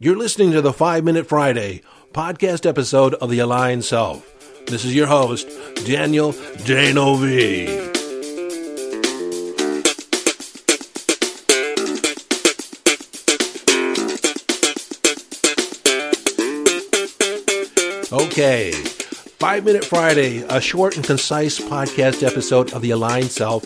You're listening to the 5 Minute Friday podcast episode of The Aligned Self. This is your host, Daniel D'Neuville. Okay, 5 Minute Friday, a short and concise podcast episode of The Aligned Self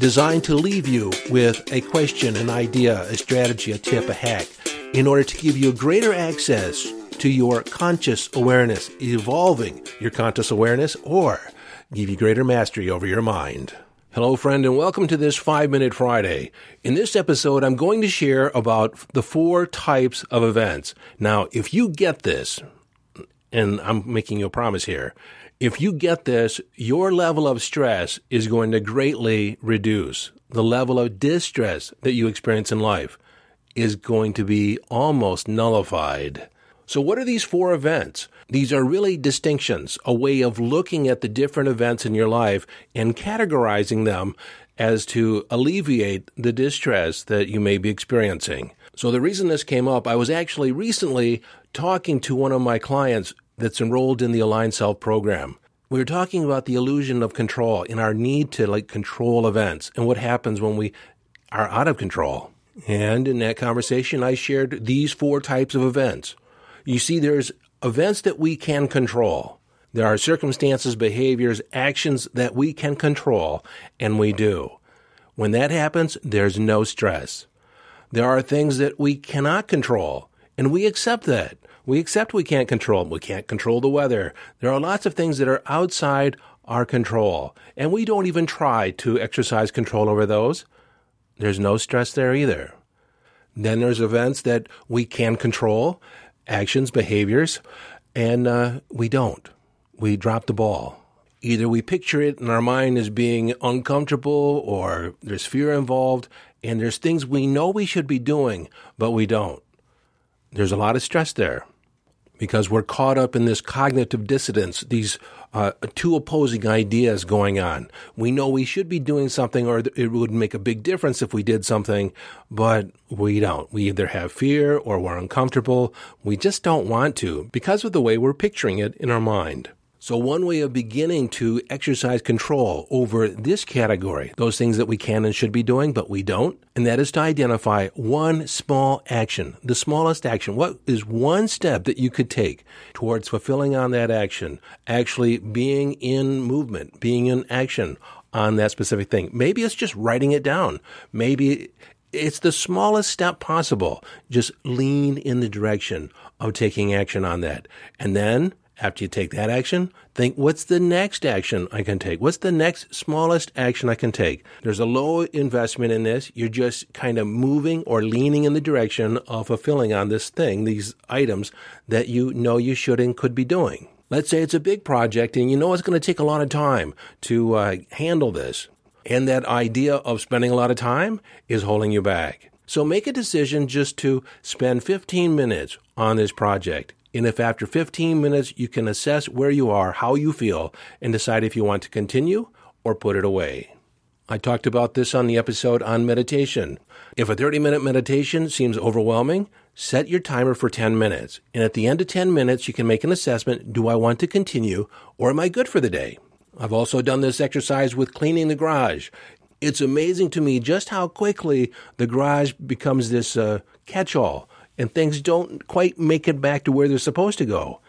designed to leave you with a question, an idea, a strategy, a tip, a hack in order to give you greater access to your conscious awareness, evolving your conscious awareness, or give you greater mastery over your mind. Hello, friend, and welcome to this 5 Minute Friday. In this episode, I'm going to share about the four types of events. Now, if you get this, and I'm making you a promise here, if you get this, your level of stress is going to greatly reduce. The level of distress that you experience in life is going to be almost nullified. So, what are these four events? These are really distinctions, a way of looking at the different events in your life and categorizing them as to alleviate the distress that you may be experiencing. So, the reason this came up, I was actually recently talking to one of my clients that's enrolled in the Aligned Self program. We were talking about the illusion of control and our need to like control events and what happens when we are out of control. And in that conversation, I shared these four types of events. You see, there's events that we can control. There are circumstances, behaviors, actions that we can control, and we do. When that happens, there's no stress. There are things that we cannot control, and we accept that. We accept we can't control them. We can't control the weather. There are lots of things that are outside our control, and we don't even try to exercise control over those. There's no stress there either. Then there's events that we can control, actions, behaviors, and uh, we don't. We drop the ball. Either we picture it in our mind as being uncomfortable or there's fear involved, and there's things we know we should be doing, but we don't. There's a lot of stress there because we're caught up in this cognitive dissonance, these uh, two opposing ideas going on. We know we should be doing something or it would make a big difference if we did something, but we don't. We either have fear or we're uncomfortable. We just don't want to because of the way we're picturing it in our mind. So one way of beginning to exercise control over this category, those things that we can and should be doing, but we don't, and that is to identify one small action, the smallest action. What is one step that you could take towards fulfilling on that action, actually being in movement, being in action on that specific thing? Maybe it's just writing it down. Maybe it's the smallest step possible. Just lean in the direction of taking action on that. And then after you take that action, think what's the next action I can take? What's the next smallest action I can take? There's a low investment in this. You're just kind of moving or leaning in the direction of fulfilling on this thing, these items that you know you should and could be doing. Let's say it's a big project and you know it's going to take a lot of time to uh, handle this. And that idea of spending a lot of time is holding you back. So make a decision just to spend 15 minutes on this project and if after 15 minutes you can assess where you are, how you feel, and decide if you want to continue or put it away. I talked about this on the episode on meditation. If a 30 minute meditation seems overwhelming, set your timer for 10 minutes. And at the end of 10 minutes, you can make an assessment do I want to continue or am I good for the day? I've also done this exercise with cleaning the garage. It's amazing to me just how quickly the garage becomes this uh, catch all and things don't quite make it back to where they're supposed to go.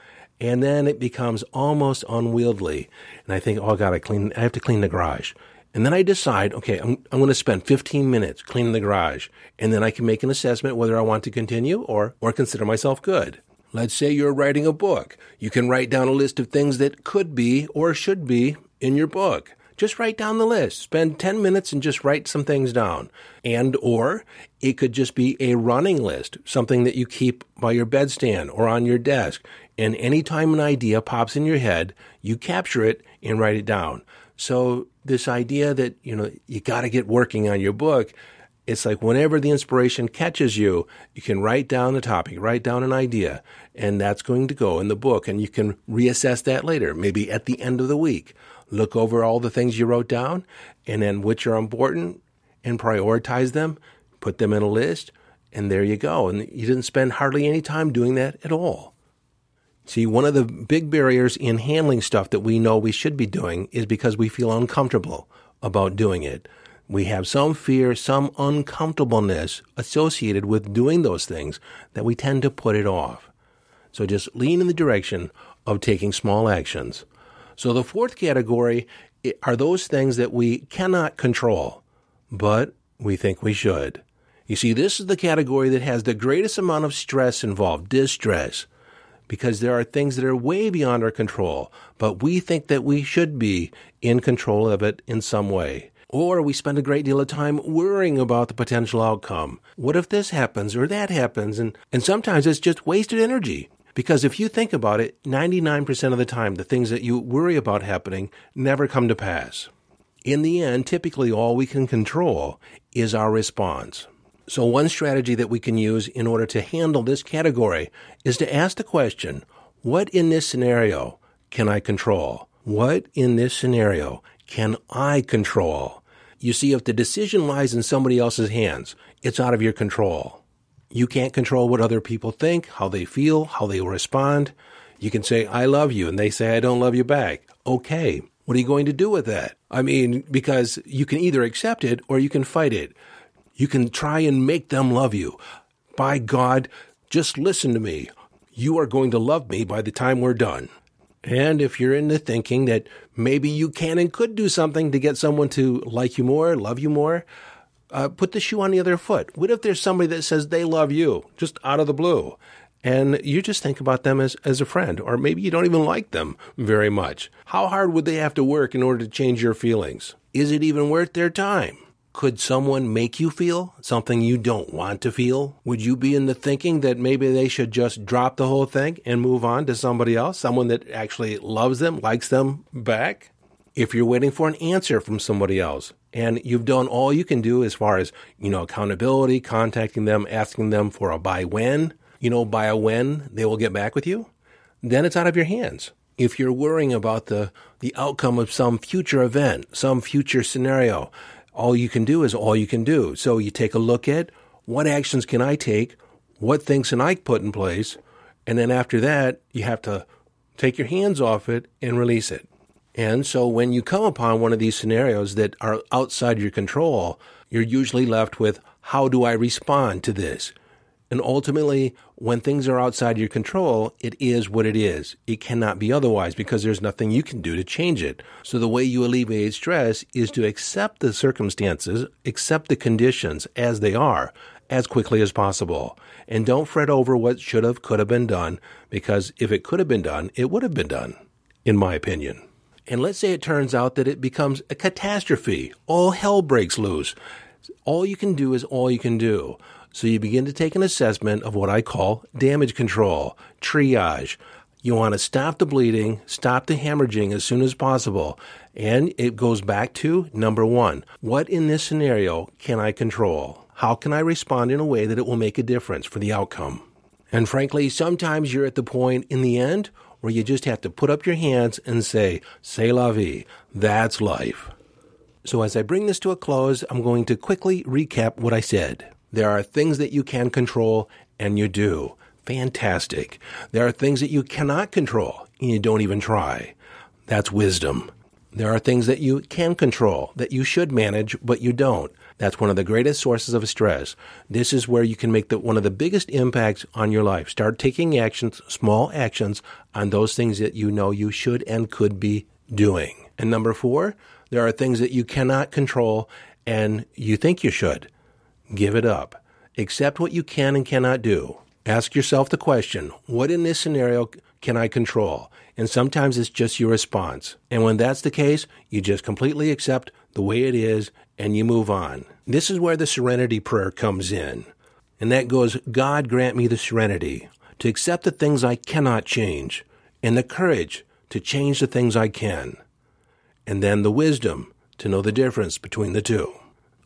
And then it becomes almost unwieldy. And I think, oh God, I clean, I have to clean the garage. And then I decide, okay, I'm, I'm going to spend 15 minutes cleaning the garage. And then I can make an assessment whether I want to continue or, or consider myself good. Let's say you're writing a book. You can write down a list of things that could be or should be in your book just write down the list. Spend 10 minutes and just write some things down. And or it could just be a running list, something that you keep by your bedstand or on your desk. And anytime an idea pops in your head, you capture it and write it down. So this idea that, you know, you got to get working on your book, it's like whenever the inspiration catches you, you can write down the topic, write down an idea, and that's going to go in the book. And you can reassess that later, maybe at the end of the week look over all the things you wrote down and then which are important and prioritize them, put them in a list, And there you go. And you didn't spend hardly any time doing that at all. See, one of the big barriers in handling stuff that we know we should be doing is because we feel uncomfortable about doing it. We have some fear, some uncomfortableness associated with doing those things that we tend to put it off. So just lean in the direction of taking small actions. So the fourth category are those things that we cannot control, but we think we should. You see, this is the category that has the greatest amount of stress involved, distress, because there are things that are way beyond our control, but we think that we should be in control of it in some way. Or we spend a great deal of time worrying about the potential outcome. What if this happens or that happens? And, and sometimes it's just wasted energy. Because if you think about it, 99% of the time, the things that you worry about happening never come to pass. In the end, typically all we can control is our response. So, one strategy that we can use in order to handle this category is to ask the question what in this scenario can I control? What in this scenario can I control? You see, if the decision lies in somebody else's hands, it's out of your control. You can't control what other people think, how they feel, how they respond. You can say, I love you, and they say, I don't love you back. Okay. What are you going to do with that? I mean, because you can either accept it or you can fight it. You can try and make them love you. By God, just listen to me. You are going to love me by the time we're done. And if you're into thinking that maybe you can and could do something to get someone to like you more, love you more, uh, put the shoe on the other foot. What if there's somebody that says they love you just out of the blue? And you just think about them as, as a friend, or maybe you don't even like them very much. How hard would they have to work in order to change your feelings? Is it even worth their time? Could someone make you feel something you don't want to feel? Would you be in the thinking that maybe they should just drop the whole thing and move on to somebody else, someone that actually loves them, likes them back? If you're waiting for an answer from somebody else and you've done all you can do as far as, you know, accountability, contacting them, asking them for a by when, you know, by a when they will get back with you, then it's out of your hands. If you're worrying about the, the outcome of some future event, some future scenario, all you can do is all you can do. So you take a look at what actions can I take? What things can I put in place? And then after that, you have to take your hands off it and release it. And so when you come upon one of these scenarios that are outside your control, you're usually left with how do I respond to this? And ultimately, when things are outside your control, it is what it is. It cannot be otherwise because there's nothing you can do to change it. So the way you alleviate stress is to accept the circumstances, accept the conditions as they are as quickly as possible. And don't fret over what should have, could have been done because if it could have been done, it would have been done, in my opinion. And let's say it turns out that it becomes a catastrophe. All hell breaks loose. All you can do is all you can do. So you begin to take an assessment of what I call damage control, triage. You want to stop the bleeding, stop the hemorrhaging as soon as possible. And it goes back to number one what in this scenario can I control? How can I respond in a way that it will make a difference for the outcome? And frankly, sometimes you're at the point in the end where you just have to put up your hands and say, C'est la vie. That's life. So as I bring this to a close, I'm going to quickly recap what I said. There are things that you can control, and you do. Fantastic. There are things that you cannot control, and you don't even try. That's wisdom. There are things that you can control, that you should manage, but you don't. That's one of the greatest sources of stress. This is where you can make the, one of the biggest impacts on your life. Start taking actions, small actions, on those things that you know you should and could be doing. And number four, there are things that you cannot control and you think you should. Give it up. Accept what you can and cannot do. Ask yourself the question what in this scenario can I control? And sometimes it's just your response. And when that's the case, you just completely accept the way it is and you move on. This is where the serenity prayer comes in. And that goes God grant me the serenity to accept the things I cannot change, and the courage to change the things I can, and then the wisdom to know the difference between the two.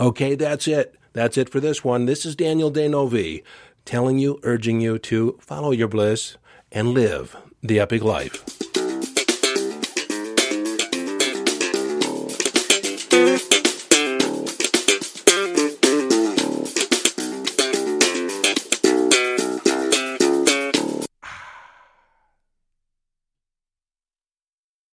Okay, that's it. That's it for this one. This is Daniel D'Neuville telling you, urging you to follow your bliss and live the epic life.